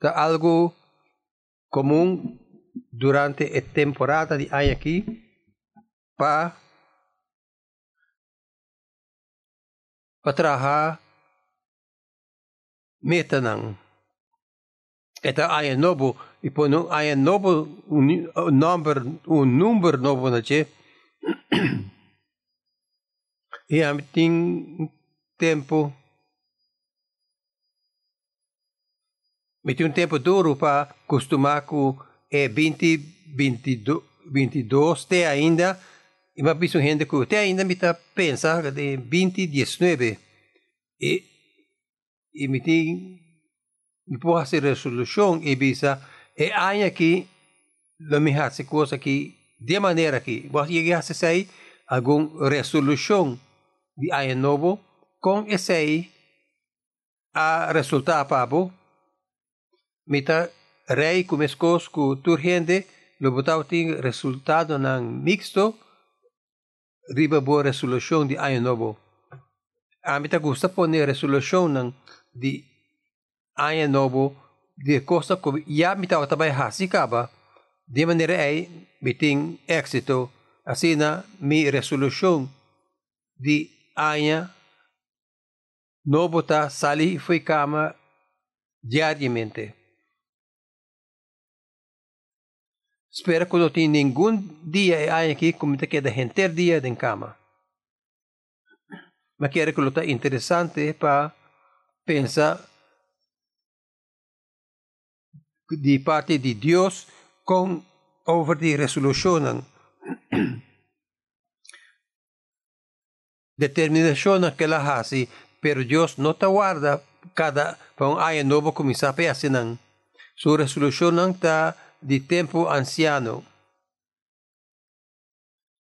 está algo común durante esta temporada de año aquí para para trabajar meta nang esta año novo y por un año novo un number un número novo na che e a tem tempo me tem um tempo duro para acostumar com é 20 22 22 até ainda e mas visto gente que até ainda me tá pensa de 20 19 e e me tem me pode fazer resolução e bisa e aí aqui lo me hace coisa que de maneira que você chegar a sair alguma resolução de ano novo com esse aí a resultar para mita rei kumeskos ku turhende lobutaw ting resultado ng mixto riba bo resolution di ayo novo. Amita gusta po ni resolution ng di ayo novo di costa ko ya mita otabay hasi ka ba di ay biting exito asina mi resolution di aya novo ta sali foi kama diariamente. Espera que não tem nenhum dia aí aqui como te queda gente dia em cama. Mas quero que está interessante para pensar de parte de Deus com over de resolução determinação que ela faz, pero Deus não te guarda cada para um ano novo começar a. Sua resolução não está de tempo anciano.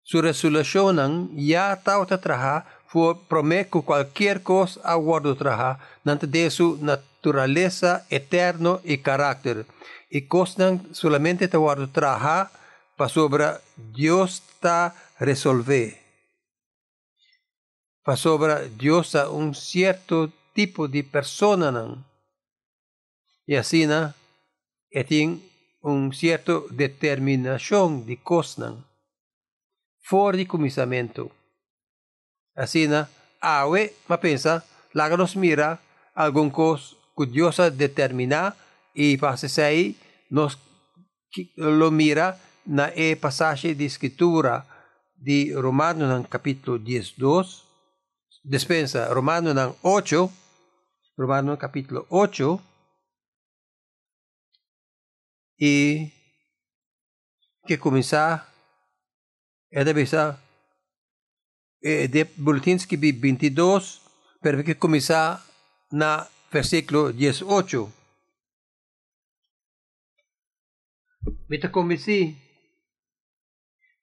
Su resolución ya tao traha fue prometo cualquier cosa a guardo traha nante de su naturaleza eterno y carácter. Y cosnan solamente te guardo traha para Dios ta resolver. Para sobre Dios a un cierto tipo de persona. Y así, ¿no? Un cierto determinación de cosnan. For de comisamento. Así na, awe, ma pensa, nos mira algún cos curiosa determinar y pasa aí nos lo mira na e passagem de escritura de Romano ng capítulo 12, dispensa, Romano ng 8, Romano capítulo 8, e que começar é de é de boletins que 22 para que começar na versículo 18 Meta comecei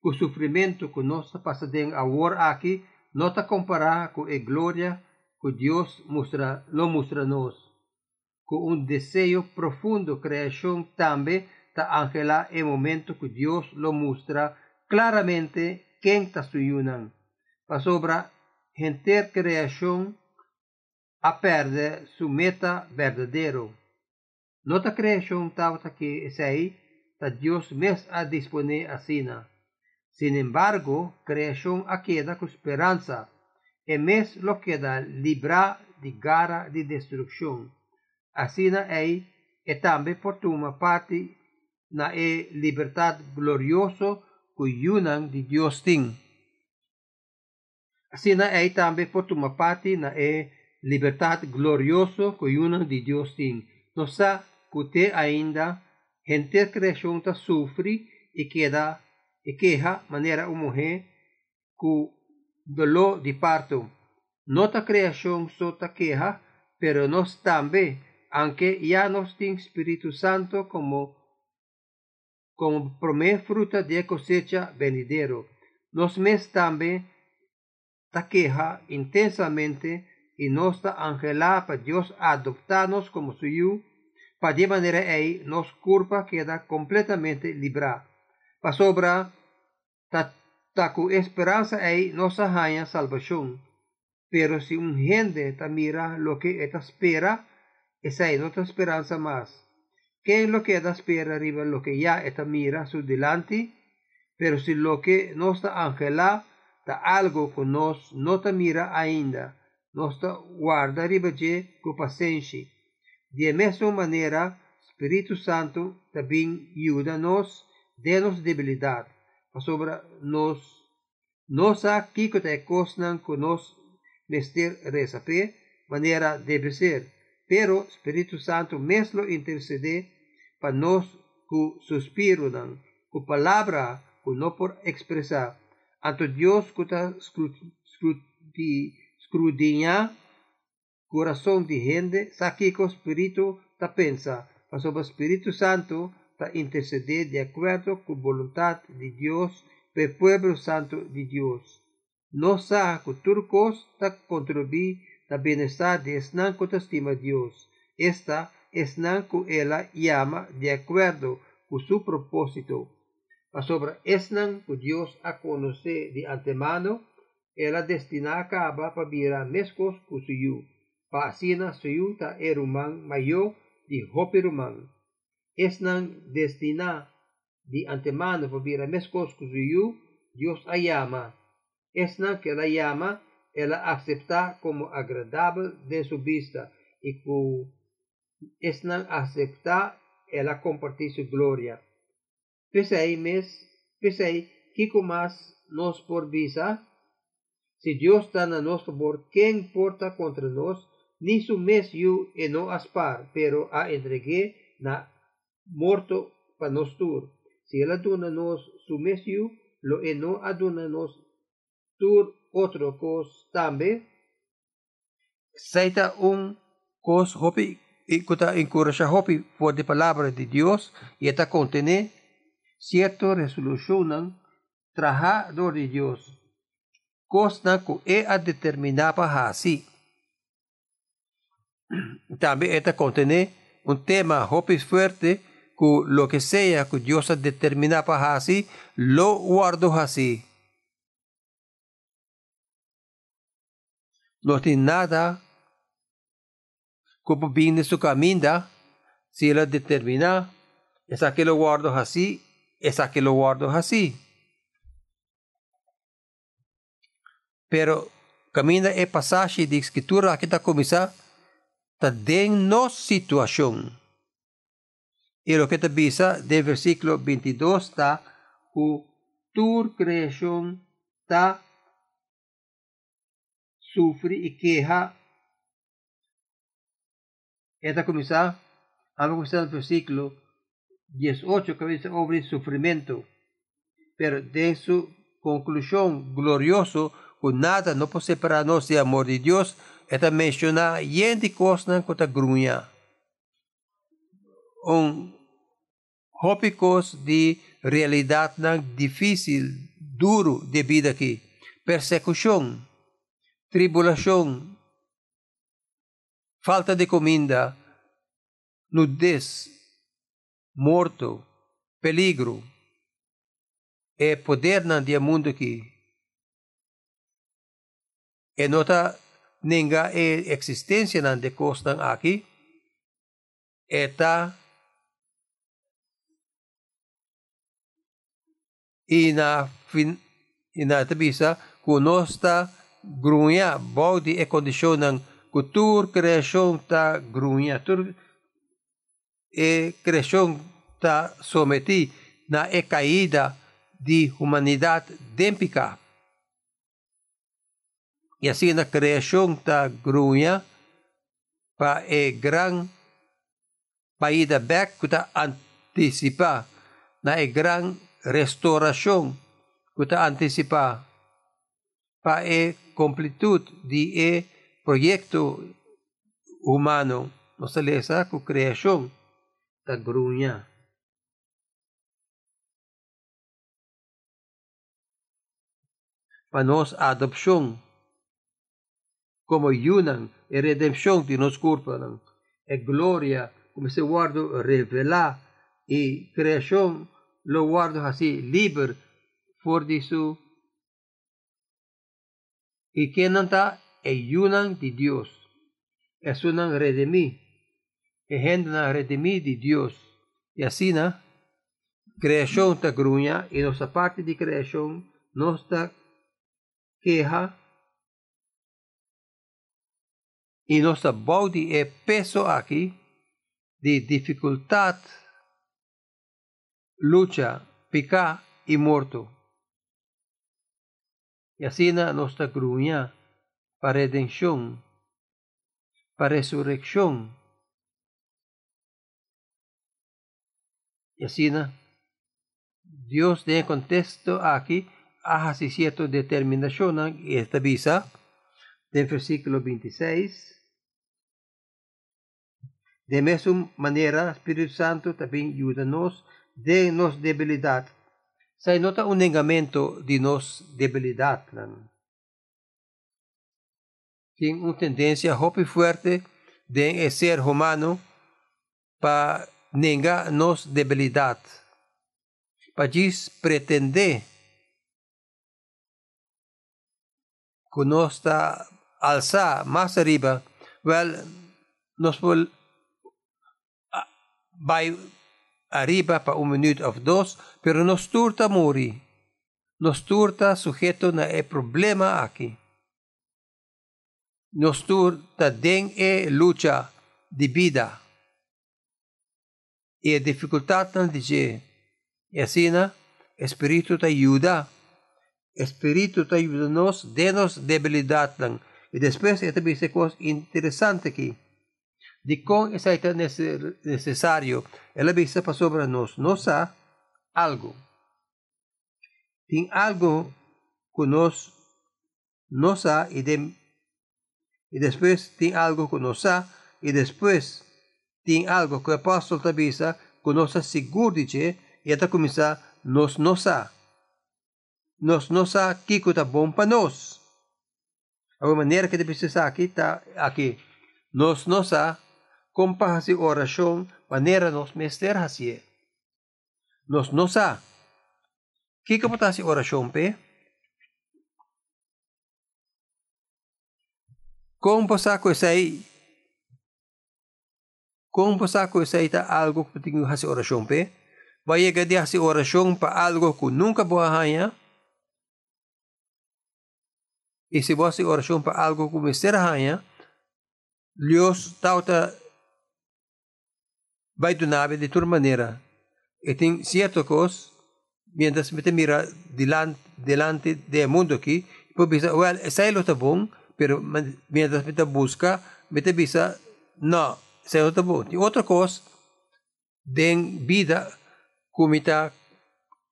o sofrimento que nós passamos agora aqui não está comparar com a glória que Deus mostra, lo mostra nos con un deseo profundo creación también ta angela el momento que Dios lo muestra claramente quién ta suyunan. Pa sobra gente creación a perder su meta verdadero. Nota creación tauta que es ahí ta Dios mes a disponer asina. Sin embargo, creación a queda con esperanza, e mes lo queda libra de gara de destrucción Assina ei e tambe portuma parte na e liberdade glorioso cu yunang di Dios ting. Assina ei tambe portuma parte na e liberdade glorioso cu yunang di Dios ting. Nossa te ainda gente ta sufre e queda e queja maneira uma mulher cu dolor de parto. Nota criação só ta queja, pero nós também aunque ya nos tiene Espíritu Santo como, como promet fruta de cosecha venidero. Nos mes también taqueja intensamente y nos da angela para Dios adoptarnos como suyo, para de manera ahí nos culpa queda completamente librada. Para sobra, ta, ta esperanza ahí nos arranha salvación. Pero si un gente ta mira lo que esta espera, esa es nuestra esperanza más. ¿Qué lo queda espera arriba lo que ya está mira su delante? Pero si lo que no está angela, da algo que nos no está mira ainda, nos está guarda arriba de con paciencia. De mesma maneira, Espírito Santo também ajuda-nos, de-nos debilidade, sobre nos, nos aqui que te cosnan que nos mester resape, maneira deve ser, pero Espírito Santo mesmo intercede para nós com suspiro, com palavra que não por expressar, ante Deus que está escrutinar coração de gente, sabe que o Espírito está pensa, mas o Espírito Santo está interceder de acordo com a vontade de Deus para o povo santo de Deus. Não sabe que turcos está contribuir na bem-estar de Esnan que estima Deus. Esta Esnan que ela chama de acordo com seu propósito. Mas sobre Esnan que Deus a conhecer de antemano, ela destina acaba para virar mescos com o seu Paasina suyuta erumang mayo di hopirumang. Esnang destina di antemano para meskos kusuyu Dios ayama. Esnang que la llama, ela acepta como agradable de su vista y que esnang acepta, ela compartir su gloria. Pensei, mes, pensei, Kiko más nos por visa? Si Dios está a nosso favor, quem importa contra nós? ni su mes yu e no aspar, pero a entregue na morto pa tur. Si él aduna nos su mes yu, lo e no aduna nos tur otro cos tambe, seita un cos hopi y encoraja hopi por de palabra de Dios y esta contiene cierto resolución trabajador de Dios. Cosa que e a determinar para así. También esta contiene un tema muy fuerte que lo que sea que Dios determina para así, lo guardo así. No tiene nada como viene su camino, si él determina, es que lo guardo así, es que lo guardo así. Pero camina el pasaje de escritura que está comenzando den nos situación. Y lo que te visa del versículo 22 está, tu creación está sufre y queja. Esta comienza, vamos a comenzar el versículo 18 que dice sobre sufrimiento. Pero de su conclusión glorioso, que nada no puede separarnos del amor de Dios, esta menciona yente cosas kota grunya. Un hópicos de realidad difícil, duro de vida aqui. Persecução, tribulação, falta de comida, nudez, morto, peligro. É poder na dia mundo aqui. E nota ninga e existencia nan de kostan aki eta ina fin ina tabisa kunosta grunya body e kondisyon ng kultur kreasyon ta grunya tur e kreasyon ta someti na e caída de humanidade dempika Y así la creación ta gruña pa e gran paida back kuta anticipa na e gran restauración kuta anticipa pa e completud di e proyecto humano. No se lesa ku creación. Ta gruña. Panos adopción. Como yunan e redención de nos culpanan, e gloria como se guardo revela e creación lo guardo así libre for de su y que nanta e yunan de Dios. Es unan redemi e hendan redemi de Dios. Y así, na, creación ta gruña y nuestra parte de creación no está queja y nuestra body es peso aquí de dificultad, lucha, pica y muerto. Y así nuestra gruña para redención, para resurrección. Y así Dios de contexto aquí hace cierta determinación y esta visa del versículo 26. De mesma manera, Espírito Santo também ajuda-nos de nos debilidade. Se nota um negamento de nos debilidade. Tem uma tendência muito forte de ser humano para negar nos debilidade. Para pretender que nós está alçar mais arriba, well, nós vai arriba para un minuto o dos, pero nos turta mori. Nos turta sujeto na e problema aqui. Nos turta den e lucha de vida. E a dificuldade não dizer. E assim, Espírito te ajuda. Espírito te ajuda nos, de-nos debilidade. E depois, esta é coisa interessante aqui de essa é necessário, ela visa para sobre nós, nós há algo. Tem algo que nós, nós há e, de, e depois tem algo que nós há e depois tem algo que o apóstolo avisa que nós seguro de que e até começar nós nós há. Nós nós há que está bom para nós. A maneira que deve ser aqui está aqui. Nós nós há compahasi orasyon panera nos mester hasye. Nos nosa. Kika po si orasyon pe? Kung po sa ko say kung po sa ko say ta algo ko tingin hasi orasyon pe? Vaya gadi hasi orasyon pa algo ko nunca buhahaya? E se você oração para algo como ser hanya, Deus tauta vai do nave de toda maneira. E tem certo coisa, mientras me mira delante, delante do mundo aqui, pode pensar, well, essa é está bom, pero mientras me busca, me bisa, não, essa é está bom. Tem outra coisa, den vida, como está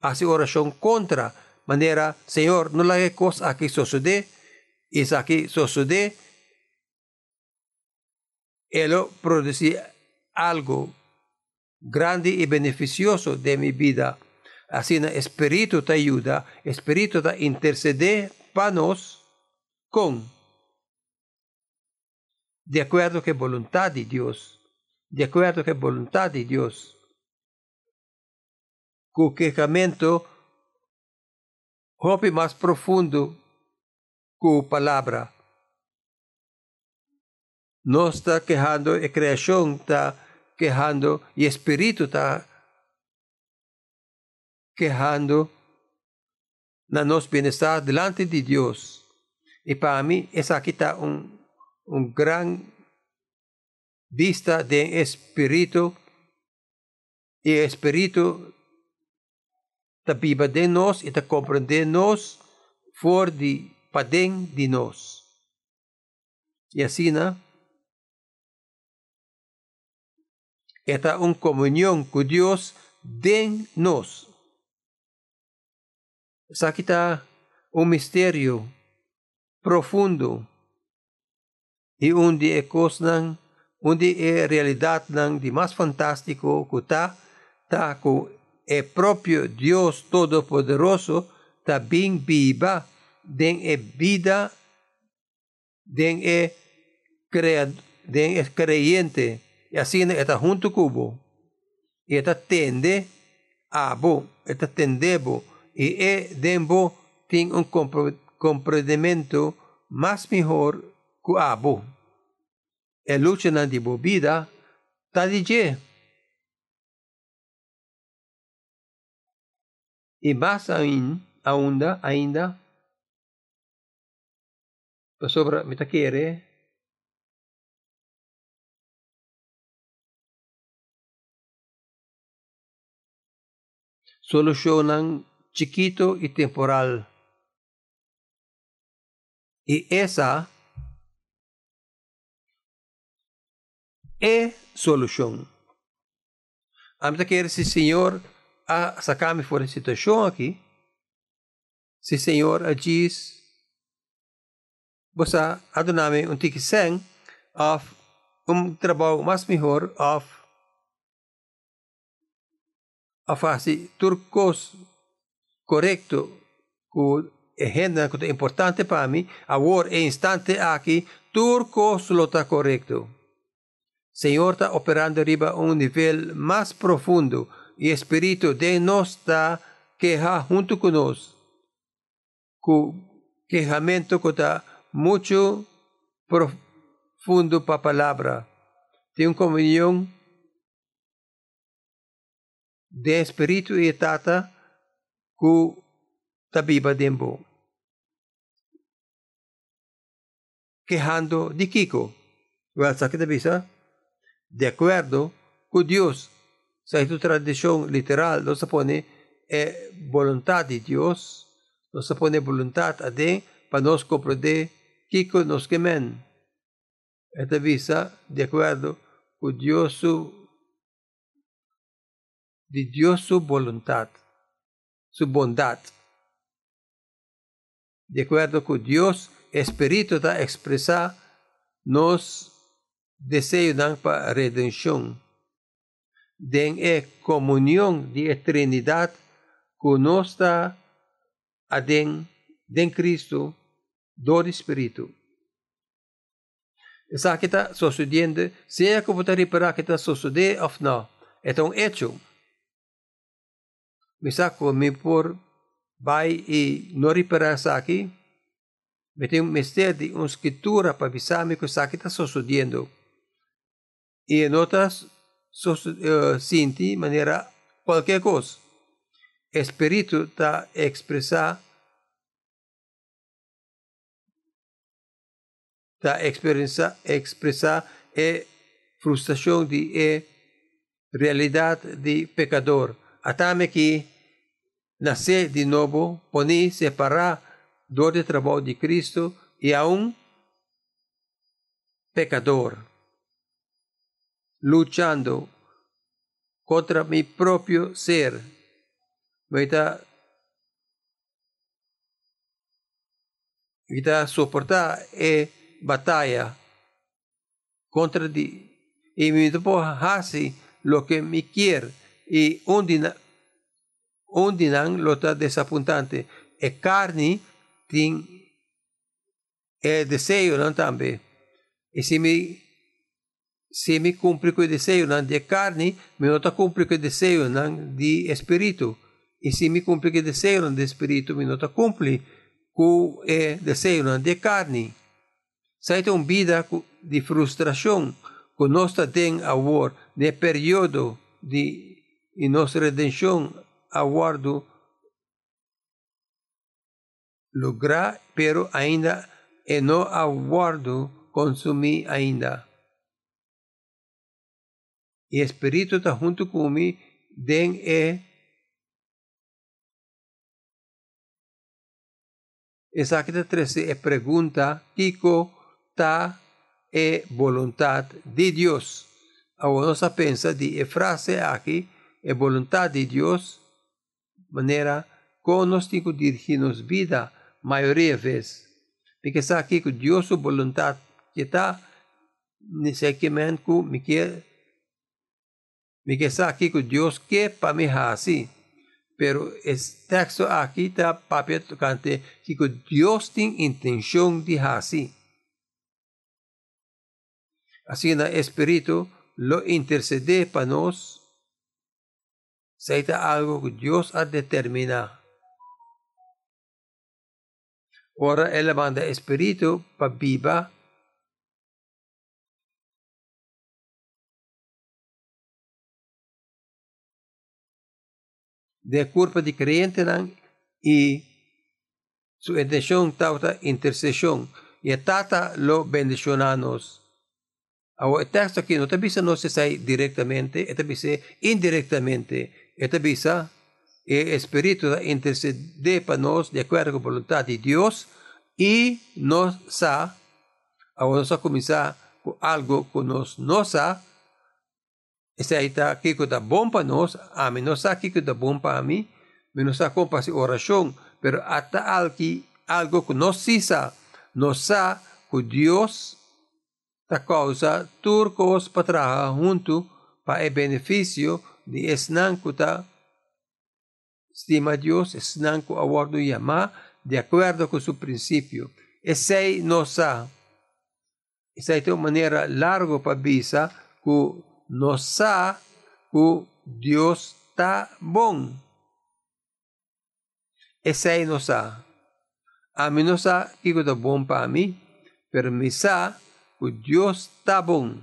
hace oração contra, maneira, Senhor, não lage coisa aqui sucede, isso aqui sucede, ele produz algo grande y beneficioso de mi vida. Así el Espíritu te ayuda, Espíritu te intercede para nos con, de acuerdo con voluntad de Dios, de acuerdo con voluntad de Dios. Con quejamento más profundo con palabra. No está quejando, la creación está quejando y espíritu está quejando na nos bienestar delante de Dios. Y para mí, esa aquí está un, un gran vista de espíritu y espíritu ta viva de nos y comprende nos for de padén de nos. Y así, ¿no? Esta una comunión con Dios de nos. Aquí está un misterio profundo y un día cosa un día realidad de más fantástico que está, está con el propio Dios Todopoderoso también viva de vida de el creyente y así está junto cubo y está tende abo está tendebo y e dembo tiene un comprendimiento más mejor que abo el lucha na di vida está y más aún, ainda, ainda, sobre me quiere solucionan chiquito y temporal. Y esa es solución. A mí quiere si Señor a sacarme fuera de situación aquí, si Señor agis, você adoname un tiki sen of um trabalho mais melhor of a fase turcos correto que agenda que é importante para mim, agora é instante aqui, turcos lo está correto. Senhor está operando arriba um nível mais profundo e Espírito de nós está queja junto conosco. Com quejamento que está muito profundo para a palavra. Tem uma comunhão de Espírito e Tata com tabiba dembo. Quejando de Kiko. De acuerdo con Dios. Sa ito tradisyon literal, no sa pone e voluntad de Dios, no sa pone voluntad ade panos comprende Kiko nos quemen. Esta visa de acuerdo con Dios su de Dios su voluntad, su bondad. De acuerdo con Dios, Espíritu da expresar nos deseos para redención. Den é comunhão de eternidade conosco a den, den Cristo do Espírito. Essa que está sucedendo, seja como está reparar que está sucedendo ou não, é um hecho. Misako me por vai e não reparar isso aqui, me tem um mistério de uma escritura para avisar-me que está sucedendo. E em outras, uh, sinti maneira qualquer coisa. Espírito está expressar está expressar expressar é frustração de é realidade de pecador. Atame que nascer de novo, poni separar do de trabalho de Cristo e a pecador, luchando contra mi próprio ser. Vai está suportar é batalha contra de e me depois hace lo que me quer e onde onde não lo está desapontante é carne tem é desejo não também e se me se me cumpre com de carne me está cumpre com o desejo não de espírito e se me cumpre com o desejo não de espírito me está cumpre com o desejo não de carne. Sai uma vida de frustração que nós temos agora, de período de e nossa redenção aguardo lograr, pero ainda e não aguardo consumir ainda. E Espírito está junto comigo, den e aqui 13 é pergunta, Kiko, está é vontade de Deus. A nossa pensa de frase aqui é vontade de Deus, maneira nós que dirigir-nos vida, maioria vezes. Porque está aqui que Deus sua vontade que está necessariamente que me quer porque está aqui que Deus quer para mim assim. Pero esse texto aqui está para tocante que Deus tem intenção de assim. Así el Espíritu lo intercede para nos. Seita algo que Dios ha determinado. Ahora Él manda Espíritu para viva. de culpa de creyente y su intención tauta intercesión y tata lo bendicionanos. Ahora el texto aquí no te avisa no se sai directamente, te avisa indirectamente, te avisa el espíritu intercede para nos de acuerdo con la voluntad de Dios y nos sa, ahora nos a comenzar con algo que nos no sa, ese aí está aqui que está bom para nós, a mim não está aqui que está bom para mim, mas não está com para oração, pero até algo, algo que nós precisa, nós sabe que Deus está causa turcos para trabalhar junto para o benefício que está estima Deus, esnan que a bordo chamar de acordo com seu princípio. Esse aí não sabe. Essa é uma maneira larga para bisa que nos sa que Dios está bom. Esse aí nos sa. A mim não sa que está bom para mim, pero me sa que Deus está bom.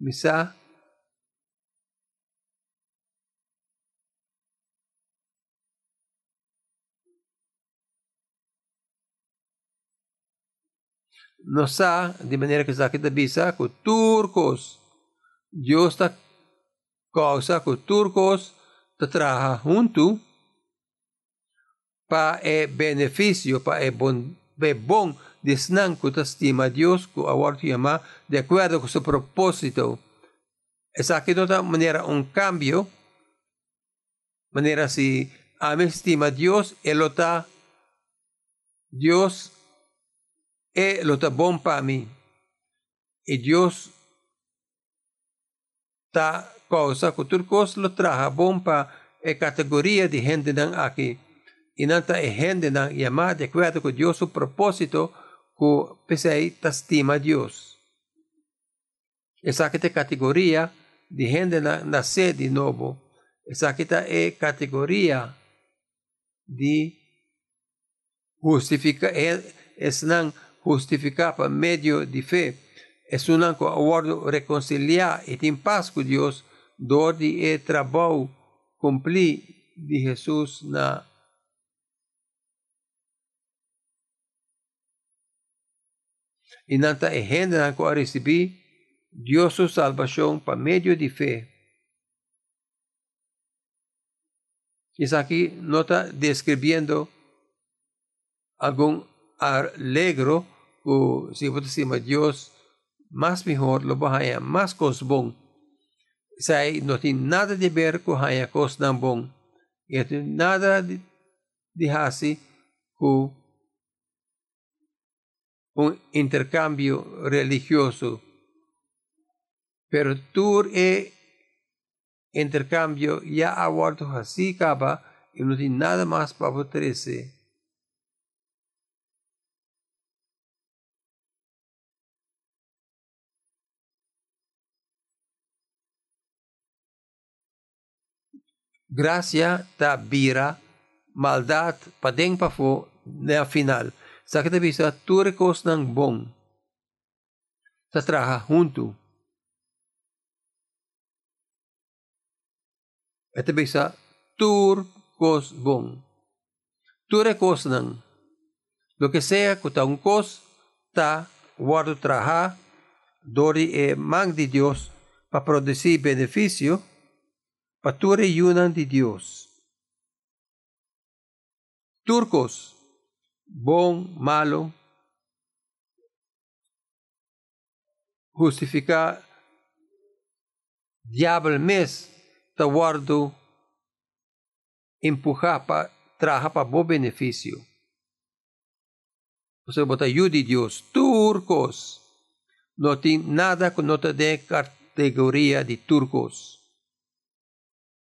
Me sa no sa, de maneira que está da bisa, que turcos, Deus está causa que turcos te traja junto para o benefício, para o bom, o bom desnan que te estima Deus, que agora te de acordo com seu propósito. Essa aqui de maneira um cambio, maneira se a me estima Deus, ele está Deus e lo está bom para mim. E Deus está causa que turcos lo traja bom para a categoria de gente aqui. E não está a gente chamar de acordo com Deus o propósito que pensei está estima Deus. Essa aqui é a categoria de gente nascer de novo. Essa aqui é a categoria de justificar, é, é não justificar por medio de fe. Es un acuerdo reconciliar y en paz con Dios, donde el trabajo cumplir de Jesús na y nanta gente que recibir Dios su salvación por medio de fe. Es aquí no está describiendo algún alegro o si você cima Deus mais melhor, lo bahaya mais cos bom. Sai não tem nada de ver com haya cos não bom. E tem nada de, de hasi com um intercâmbio religioso. Pero tur e intercâmbio já aborto assim acaba e não tem nada mais para oferecer. Gracia ta bira, maldad padeng pa fo na final. Sa kita bisa turikos ng bong. Sa traha junto. Ito bisa turkos bong. Turikos ng lo que sea un cos ta guardo traha dori e mang di Dios pa produzir beneficio Pature yunan de Dios. Turcos, bom, malo, justificar diablo mes ta guardo empujar para traja para bom benefício. Você bota de Deus, turcos. Não tem nada que não te dê categoria de turcos.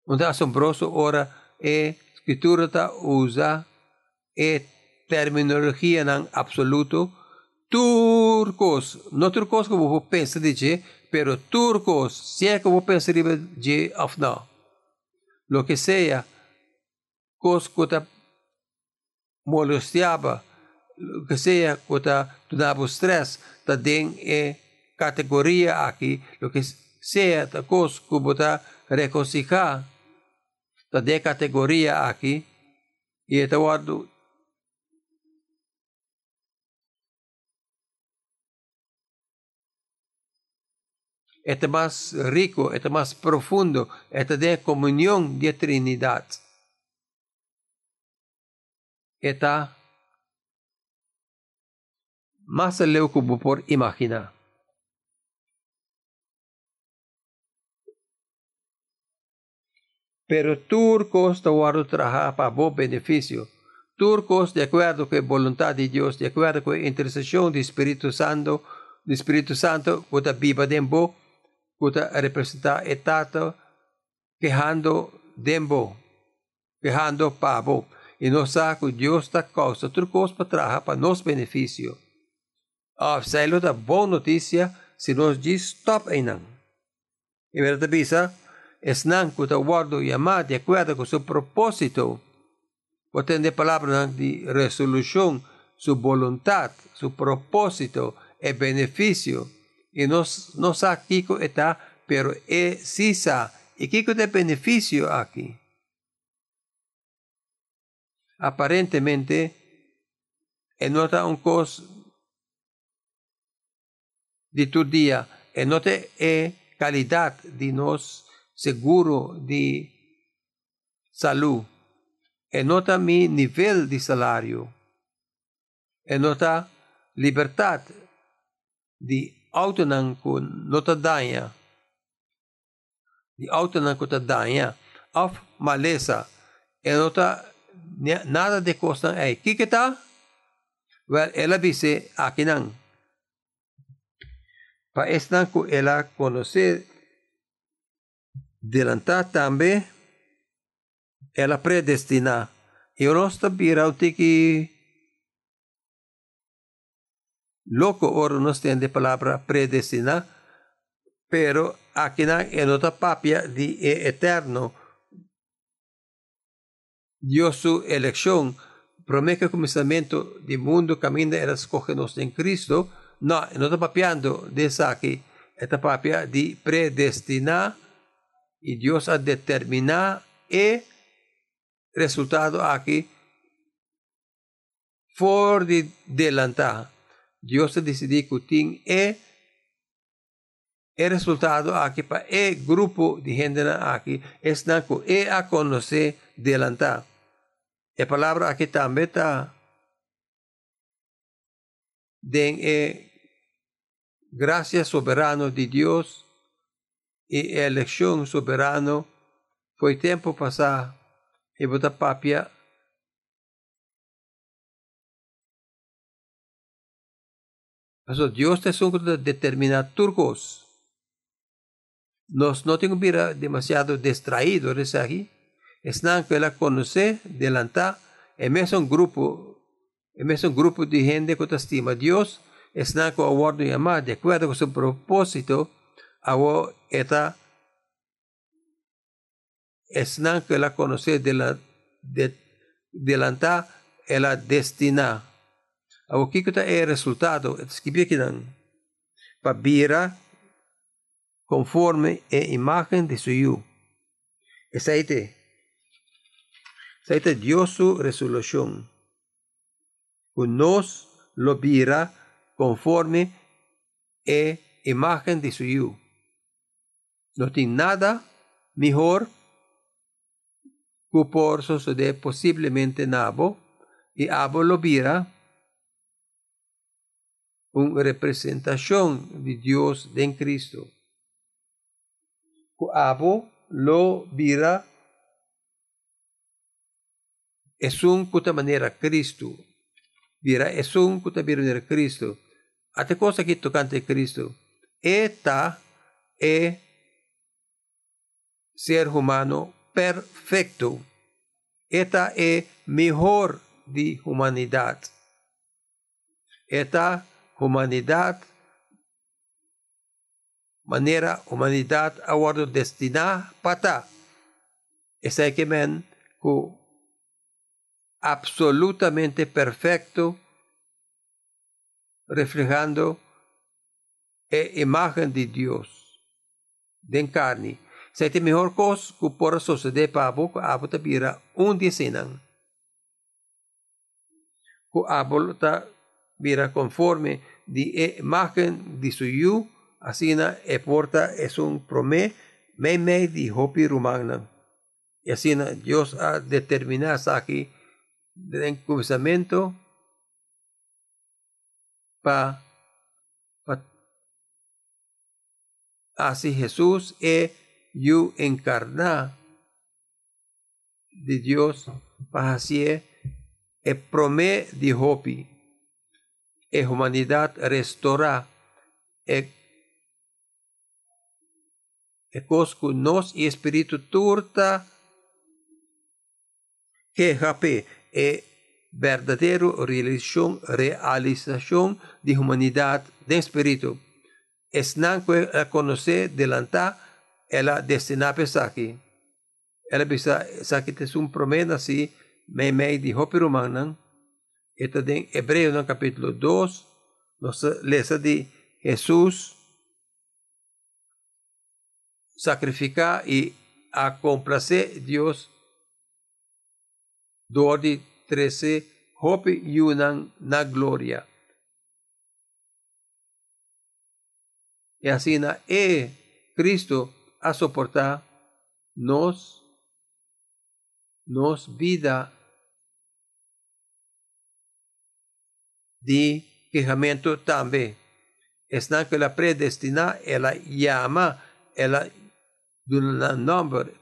Un asombroso ora e escritura ta usa e terminologia nan absoluto turcos, no turcos como vos pensa de pero turcos, si es como pensa de of no. Lo que sea, cos que te molestiaba, lo que sea que te daba estrés, te den e categoria aqui, lo que sea, ta cos que te regocijar, de categoría aquí y este guardo este más rico, este más profundo, este de comunión de Trinidad. Está más leuco por imaginar. Pero turcos te guardo trabajar para vos beneficio. Turcos, de acuerdo con la voluntad de Dios, de acuerdo con la intercesión del Espíritu Santo, del Espíritu Santo, que viva dembo, que representa etato, quejando dembo, quejando pavo. E nós saco Deus da causa, turcos para trabalhar para nos benefício. Ah, saiu da boa notícia se nós diz stop aí não. E verdade, bisa, Esnan kutawardo yama de acuerdo con su propósito. Potente palabra de resolución, su voluntad, su propósito, el beneficio. Y no, no sa kiko está, pero es sisa. ¿Y kiko de beneficio aquí? Aparentemente, en nota un cos de tu día, en nota e calidad de nos seguro de salud. Enota mi nivel de salario. Enota libertad de autonan kun nota danha. De autonan kun danha. Of maleza. Enota nada de costa é. Que que tá? Well, ela disse aqui não. Para estar com ela Delantar também ela predestina. Eu não sabia o que louco ora não tem de palavra predestina, pero aqui na é outra papia de eterno. Dios su elección, promete el comenzamiento del mundo camina era escogernos en Cristo. No, no está papiando de aquí, esta papia de predestinar y Dios ha determinado el resultado aquí por de delantar. Dios ha decidido que tiene el resultado aquí para el grupo de gente aquí es que a conocer delantar. La palabra aquí también está de gracia soberano de Dios y elección soberano fue tiempo pasar y botar papia Eso Dios te son determinar turcos. Nos no tengo mira demasiado distraído de aquí. Es nada que la conoce, delanta, en es un grupo, en es un grupo de gente que te estima Dios, es nada que aguardo llamar de acuerdo con su propósito, awo eta esnan que la conoce de la de delanta ela destina. Awo kikuta e resultado escribir que dan pabira conforme e imagen de suyo esaite esaite Dios su resolución. Nos lo vira conforme e imagen de suyo no tiene nada mejor que por suceder posiblemente nabo y abo lo vira una representación de Dios en Cristo. Abo lo vira es un puta manera Cristo. Vira es un puta manera Cristo. Ate cosa que tocante Cristo. Eta e ser humano perfecto. Esta es mejor de humanidad. Esta humanidad, manera humanidad ahora destinada para ese que men absolutamente perfecto, reflejando la imagen de Dios, de carne Iti mejor kos ku por sucede pa abo ku abo ta bira un disenang. Ku abo ta conforme di e imagen di suyu asina e porta es un prome me me di hopi rumagnan. Y asina Dios ha determinado aquí del comenzamiento pa, pa así Jesús e you encarna de Dios para así e prome di hopi e humanidad restaura e e nos e espírito turta que jape e verdadeiro realização, realização de humanidade de espírito. Es não a conhecer delanta ela destina a aqui. Ela bisa sakit é um promessa assim, me me de hopi romanan. Ito din Hebreo no capítulo 2, nos lesa de Jesus sacrificar e a complacer Deus do de 13 hope yunang na gloria. E assim na e Cristo a soportar nos nos vida de quejamento também. Está que ela predestina, ela llama, ela duna number,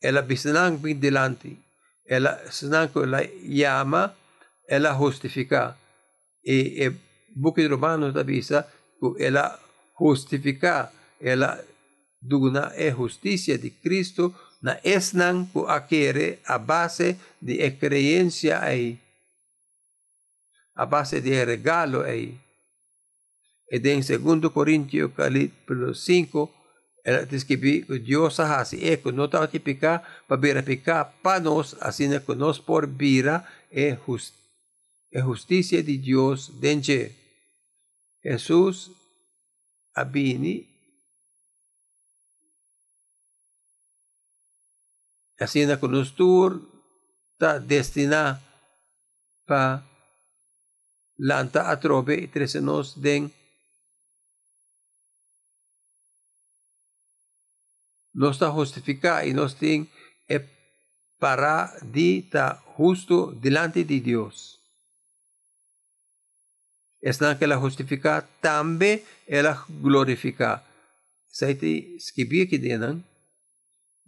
ela bisanang bin delante. Ela senang que ela llama, ela justifica. E, e buco de Romanos avisa que ela justifica, ela duna é justiça de Cristo na esnan ku akere a base de creencia aí. A base de regalo aí. E em 2 Coríntios capítulo 5, ela diz que Deus hasi e que não está tipica para verificar para nós, assim que nós por vira é, just, é justiça de Deus dentro. Jesus abini Assim na kunustur ta destina pa lanta atrobe itresenos den nos está justifica y nos tiene e para di ta justo delante de Dios. Es que la justifica también ela glorifica. Saiti skibia que denan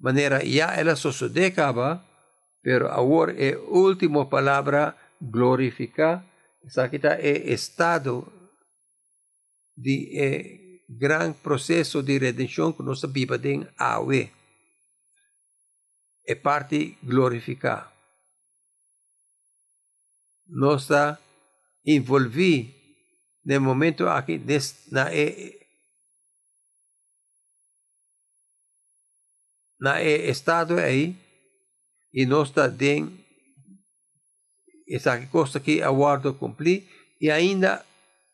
manera ya ela sosodekaba, pero ahora é última palavra glorificar, essa kita é estado de é, gran processo de redenção que nós vivemos awe. É parte glorificar. Nós está envolvido no momento aqui na é, na estado aí e nós está den essa coisa que aguardo cumprir e ainda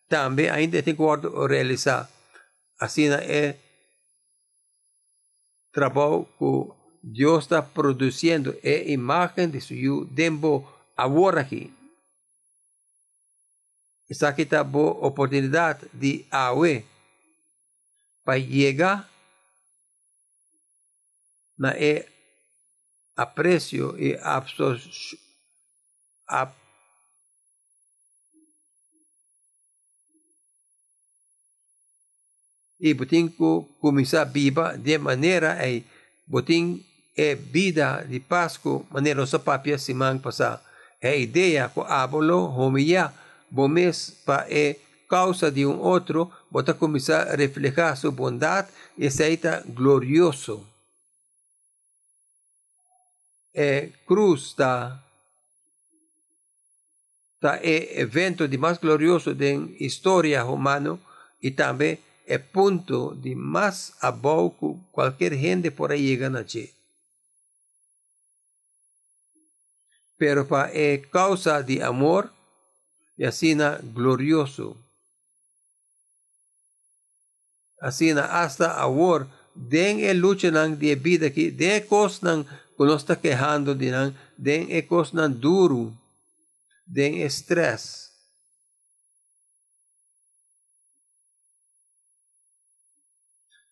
também ainda tem que realizar. Assim é trabalho que Deus está produzindo é imagem de seu tempo agora aqui essa aqui está boa oportunidade de awe para chegar na é aprecio e absorção ap, e botin ko kumisa biba de maneira ay botin e vida de Pasco maneira sa papia simang pasa e ideia ko abolo homia bomes pa e causa de um outro bota começar a reflejar sua bondade e seita glorioso e cruz está tá é evento de mais glorioso da história humana e também é ponto de mais abau que qualquer gente por aí chega na Pero para é causa de amor e assim glorioso. Assim hasta agora den e lucha di vida den kos ta quejando dinang, den e kos ng duro, den stress.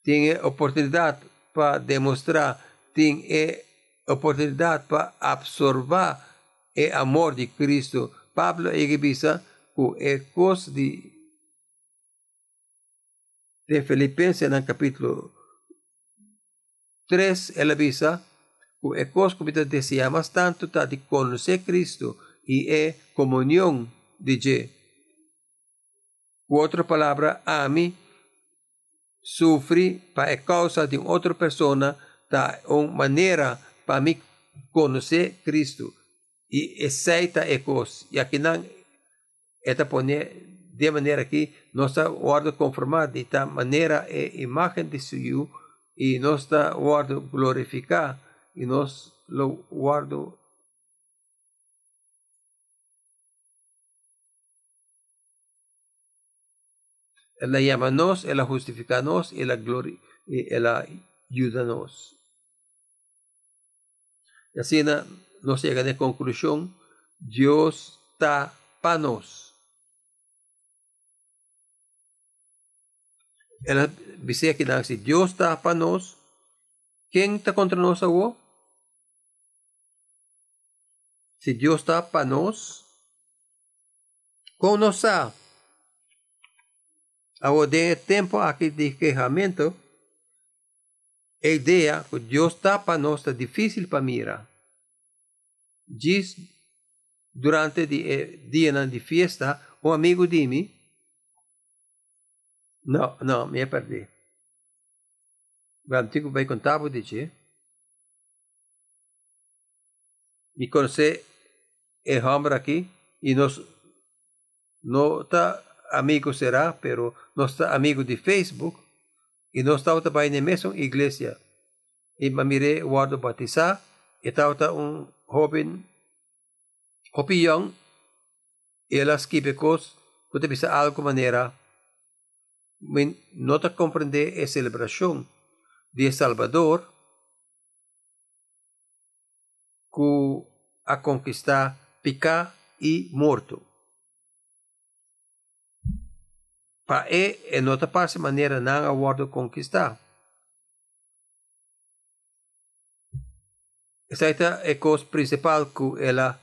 Tem oportunidade para demonstrar, tem oportunidade para absorver o amor de Cristo. Pablo egibisa é coisa de de Filipenses no capítulo 3, ela avisa o é coisa que deseamos tanto tá de conhecer Cristo e é comunhão de Je. Outra palavra, ame, sofre para causa de outra pessoa, tá uma maneira para me conhecer Cristo e aceita a coisa. E aqui não, esta pone de maneira que nossa ordem conformada tal maneira é imagem de Senhor e nossa ordem glorificar e nós lo guardo Ela llama-nos, ela justifica-nos, ela, glori, ela ajuda-nos. E assim, nós chegamos à conclusão, Deus está para nós. Ela dice está para nós, quem está contra agora? Se Deus está para nós, sabemos? Ao de tempo aqui de quejamento, a ideia que Deus está para nós é difícil para mirar. Diz durante o dia de festa, um amigo de mim, não, não, me perdi. O antigo vai contar, vou dizer, me conhecer é homem aqui, e nós não está amigo será, pero não está amigo de Facebook, e nós estamos também na mesma igreja. E me mirei o Eduardo batizar, e estava um jovem, opinião, e elas quibecos, que bisa algo maneira, não te compreender a celebração de Salvador, a conquistar picar e morto. para e e nota parte maneira não aguardo conquistar. Essa é a coisa principal que ela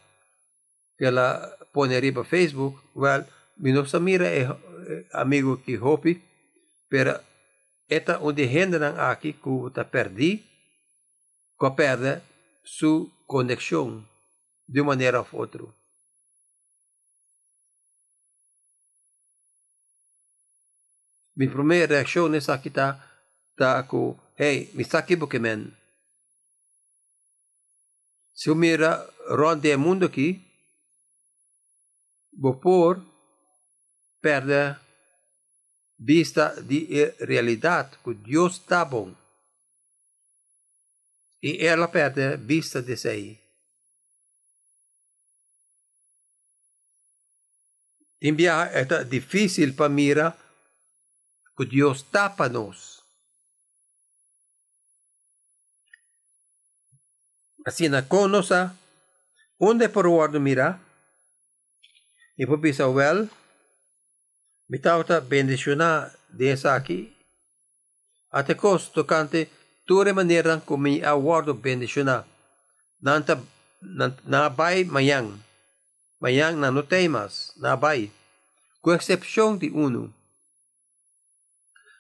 que ela põe riba Facebook. Well, meu mira é amigo que hopi, pero esta onde rende aqui que está perdi, que perde sua conexão de uma maneira ou outra. Mi primeira reação nessa aqui tá, tá com, hey, me saque bukemen. Se eu mira ronde o mundo aqui, vou pôr, perde vista de realidade, que Deus está bom. E ela perde vista de si. Enviar é difícil para mirar que Deus tapa-nos. Assim, na conosa, onde por o mira, e por bisa well, bitauta bendiciona dessa aqui, até cos tocante ture maneira como me awardo bendiciona, nanta na bay mayang, mayang na no temas, na bay, com exceção de uno,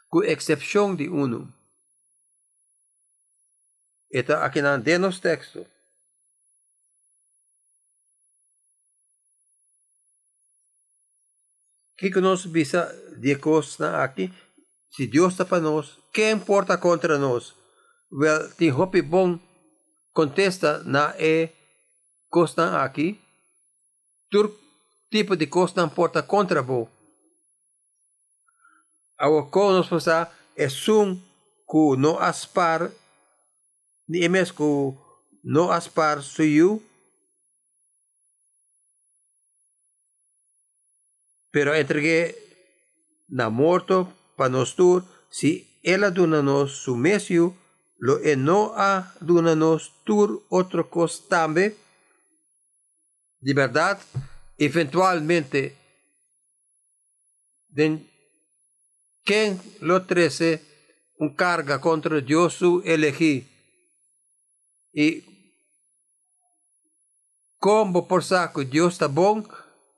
com exceção de uno. Eta aqui na denos texto. que que bisa de costa aqui? Se Deus está para nós, quem importa contra nós? Well, tem hope bom contesta na e costa aqui. Tur tipo de costa importa contra bo ao nos pasa é um que no aspar ni emes que no aspar suyu pero entregué na morto para nos tur si ela duna-nos sumésio, lo enoa duna-nos tur outro costambe, de verdade, eventualmente, de quem lo trece um carga contra Deus elegi e como por saco Deus está bom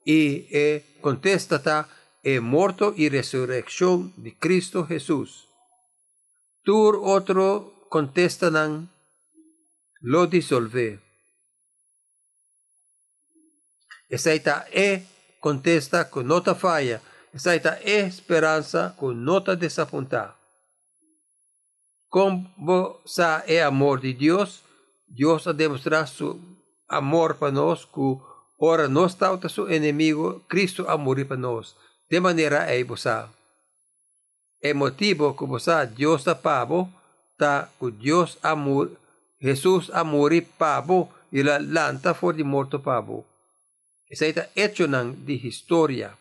e é contesta tá é morto e ressurreição de Cristo Jesus. Tur outro contesta não lo dissolve. Essa é contesta com nota falha. É esperança com nota desapontar. Como sa é amor de Deus, Deus a demonstrar seu amor para nós, que ora nós está seu inimigo, Cristo a morrer para nós. De maneira é você. É motivo que você Deus está pavo, tá que Deus amor, Jesus a morrer pavo e la lanta for de morto pavo. Essa é hecho ng de história.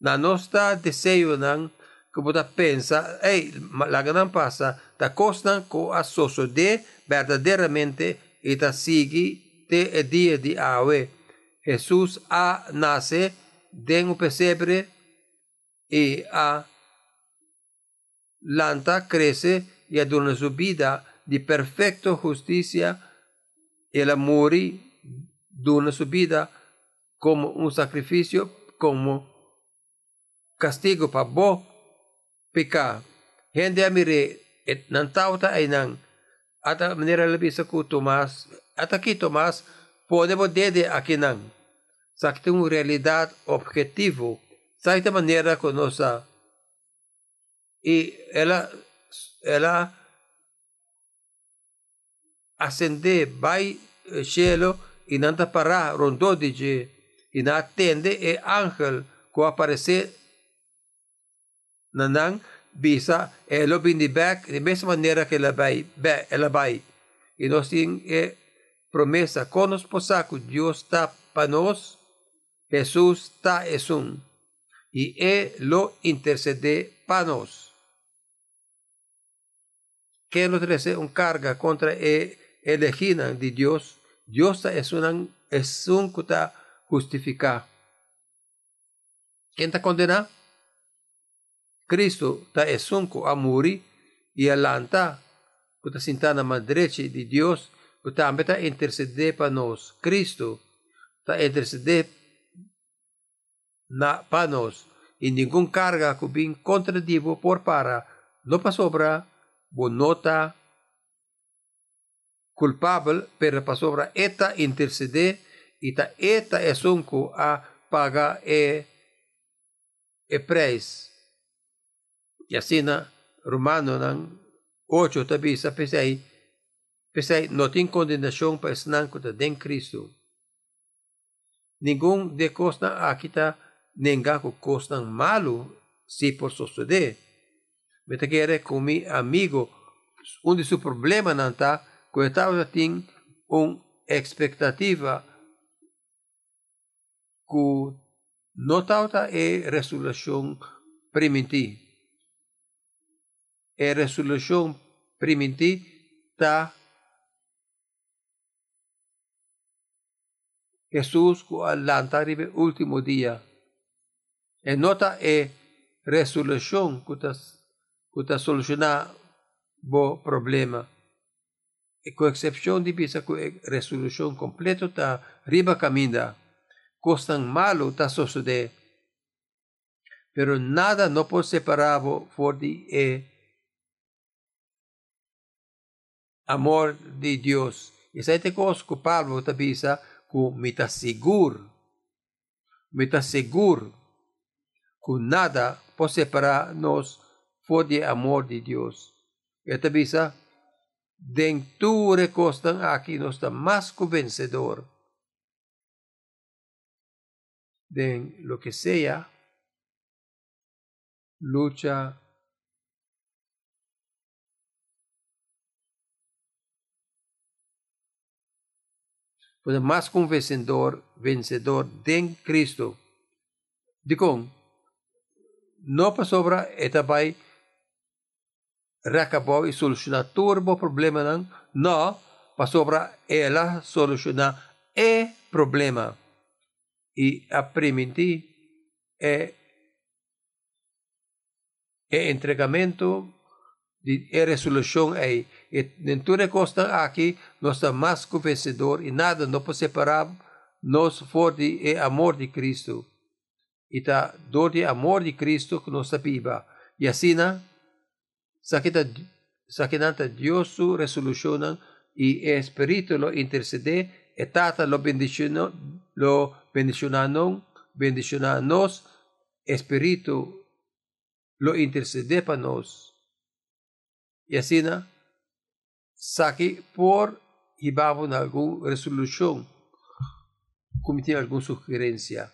Na nossa desejo ng como ta pensa, ei, la gran passa, ta costan co a de verdadeiramente e ta sigi te e dia de awe. Jesus a nasce den un pesebre e a lanta crece e adorna su vida di perfecto justicia e la muri dona su vida como un sacrificio, como castigo para bo pika. Hindi amire et nan tauta ay nang ata manera labi sa ku Tomas, ata ki Tomas, podemos dede aqui nang. Sa kitong realidad objetivo, sa ita manera konosa. E ela, ela ascende vai cielo e nanta para rondo dice e na atende e angel ko aparece nanang bisa e lo back de mesma maneira que ela vai ela vai. E nós tem e promessa conos posaco Deus está para nós Jesus está es um e é lo intercede para nós que nos trae un carga contra e elegida de Deus Dios es, una, es un que está justificado. ¿Quién está condenado? Cristo está es un a morir y alanta que está sentado a la derecha de Dios que también está interceder para nosotros. Cristo está interceder para nosotros y ningún carga que contra Dios por para no para sobra, bonota, culpável para sobre esta interceder e ta esta é sunco a pagar e e preço. E assim na Romano nang 8 tabi sa pesay pesay não tem condenação para esnan ko den Cristo. Ningún de costa akita nenga ko costan malo si por suceder. Meta quer com mi amigo onde seu problema não está Coitado tem uma expectativa que não tauta é resolução primitiva. É resolução primitiva tá Jesus que all'antaribe último dia. E nota é resolução que está que está solucionar o problema com exceção de bisa com resolução completa ta riba caminda, costan malo ta sucede. Pero nada não pode separar for de eh, amor de Deus. E sa ite kos ko Pablo ta bisa ku mita sigur. Mita sigur ku nada pode separar nos for de amor de Deus. E ta bisa tu recostan aquí no está más que vencedor de lo que sea lucha pues más que un vencedor vencedor de Cristo Digo, no para sobra etabai recabou e solucionar todo o problema não, não, para ela solucionar o problema. E a primeira é é entregamento de é resolução aí. E em toda costa aqui, nós estamos mais que vencedor e nada não pode separar nós for de é amor de Cristo. E tá dor de amor de Cristo que nós sabemos. E assim, sakita sakinanta Dios su resolucionan y Espíritu lo intercede e tata lo bendiciono lo bendicionanon bendicionanos Espíritu lo intercede para nos. Y así. Saki por y alguna resolución, cometer alguna sugerencia.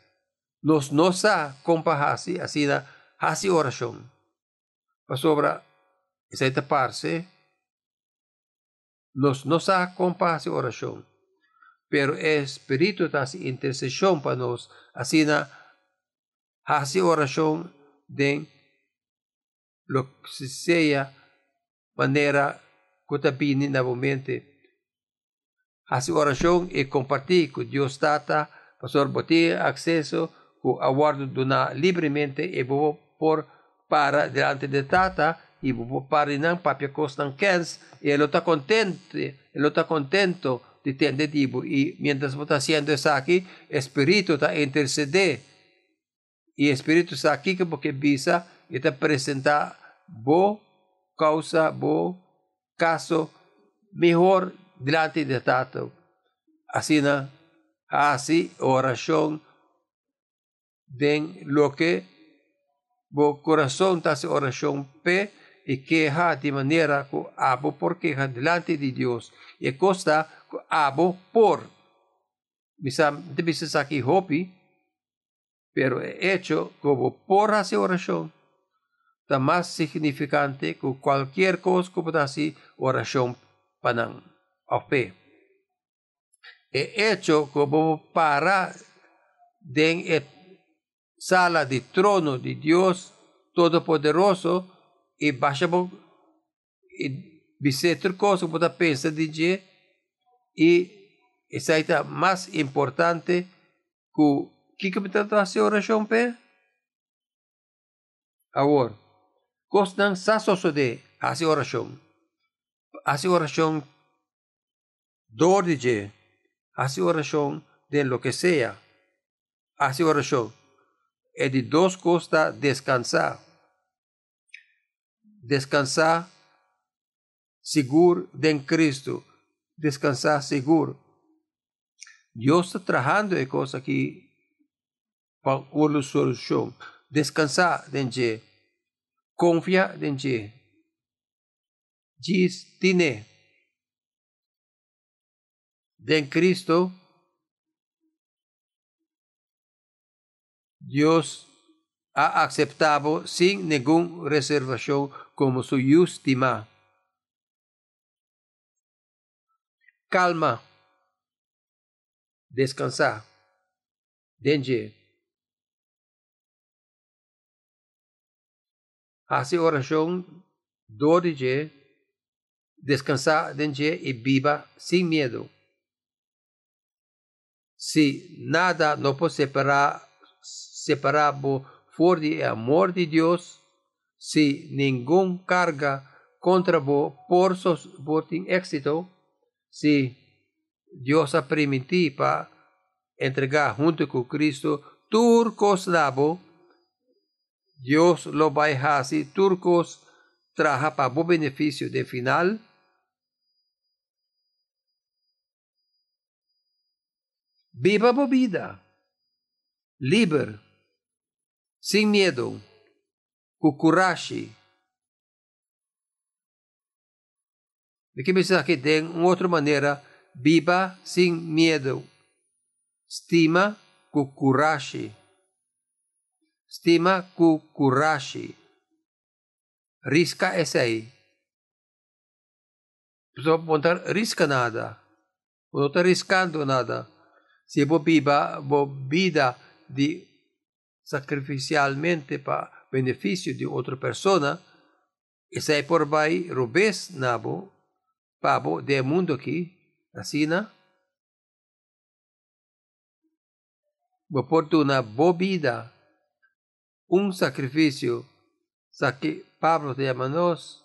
Nos no sa compahasi, así. Hasi oración. Para esta parte, nos nos ha compás oración. Pero el Espíritu hace intercesión para nos, así hace oración de lo que sea manera que tabini novamente. Hace oración y compartir con Dios Tata, Pastor Botir, acceso, que aguardo donar libremente y por para delante de Tata, e para não papia costan kens e ele está contente ele está contento de ter dibo e mientras está fazendo isso aqui espírito está interceder e espírito está aqui porque visa e te apresentar boa causa bo caso melhor diante de tato. Assim na assim oração den lo que bo coração está oração pe y queja de manera que abo por queja delante de Dios. Y costa abo por misa de aquí hopi pero he hecho como por hacer oración está más significante que cualquier cosa que pueda hacer oración panang o fe he hecho como para den sala de trono de Dios Todopoderoso e baixa e bisetro coisa que pensa dia e essa é mais importante que que que está fazendo oração pe agora costan sa de hace oração hace oração dor dia hace oração de lo que sea. Hace oração é de dos costas descansar descansar seguro en Cristo, descansar seguro. Dios está trabajando en cosas aquí para una solución. Descansar en Él. Confía en Él. Diz, tiene. En Cristo, Dios ha aceptado sin ninguna reservación como su última. Calma. Descansar. Denje. Hace oración, dorije, descansar y viva sin miedo. Si nada no puede separar, separar por el amor de Dios, si ningún carga contra vos por sos éxito, si Dios ha permitido para entregar junto con Cristo turcos dabo, Dios lo va a hacer turcos traja para vos beneficio de final. Viva vida, libre, sin miedo. Kukurashi. De que pensar que tem uma outra maneira, viva sem medo. Estima kukurashi. Estima kukurashi. Risca essa aí. Pessoal, não está risca nada. Não está riscando nada. Se você viva, vida de sacrificialmente para beneficio de otra persona, Isa por bay rubes nabo, pabo de mundo aqui, asina. Oportuna bobida, um sacrifício, sa que Pablo te llama nos.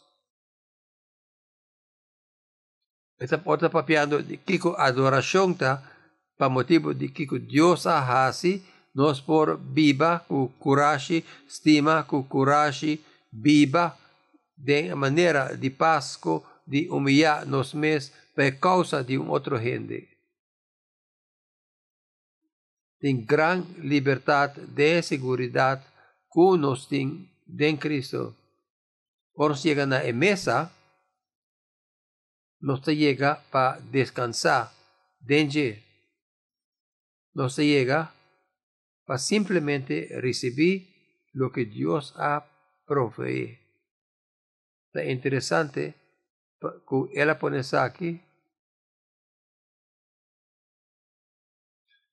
Esta porta papiando de kiko adoração ta, pa motivo de kiko Dios ahasi, nos por biba ku kurashi, stima ku kurashi, biba, de maneira de Pasco de humilhar nos mes por causa de um outro gente. Tem gran liberdade de segurança que nós temos em Cristo. Quando chega na mesa, não se chega para descansar, dengue. Não se chega para simplesmente receber o que Deus ha proveído. É interessante que ela pone aqui.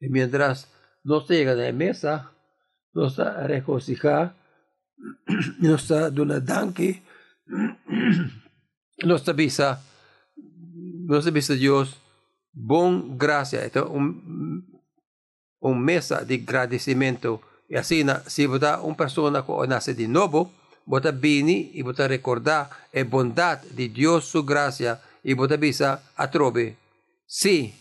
E mientras no chega na mesa, no está regocijar, no está dando danke, no está visa, no está visa Dios, bom gracia. Um, um mesa de agradecimento. E assim, se você uma pessoa que nasce de novo, bota bini e bota recordar a bondade de Deus, sua graça, e bota bisa a trobe. Sim,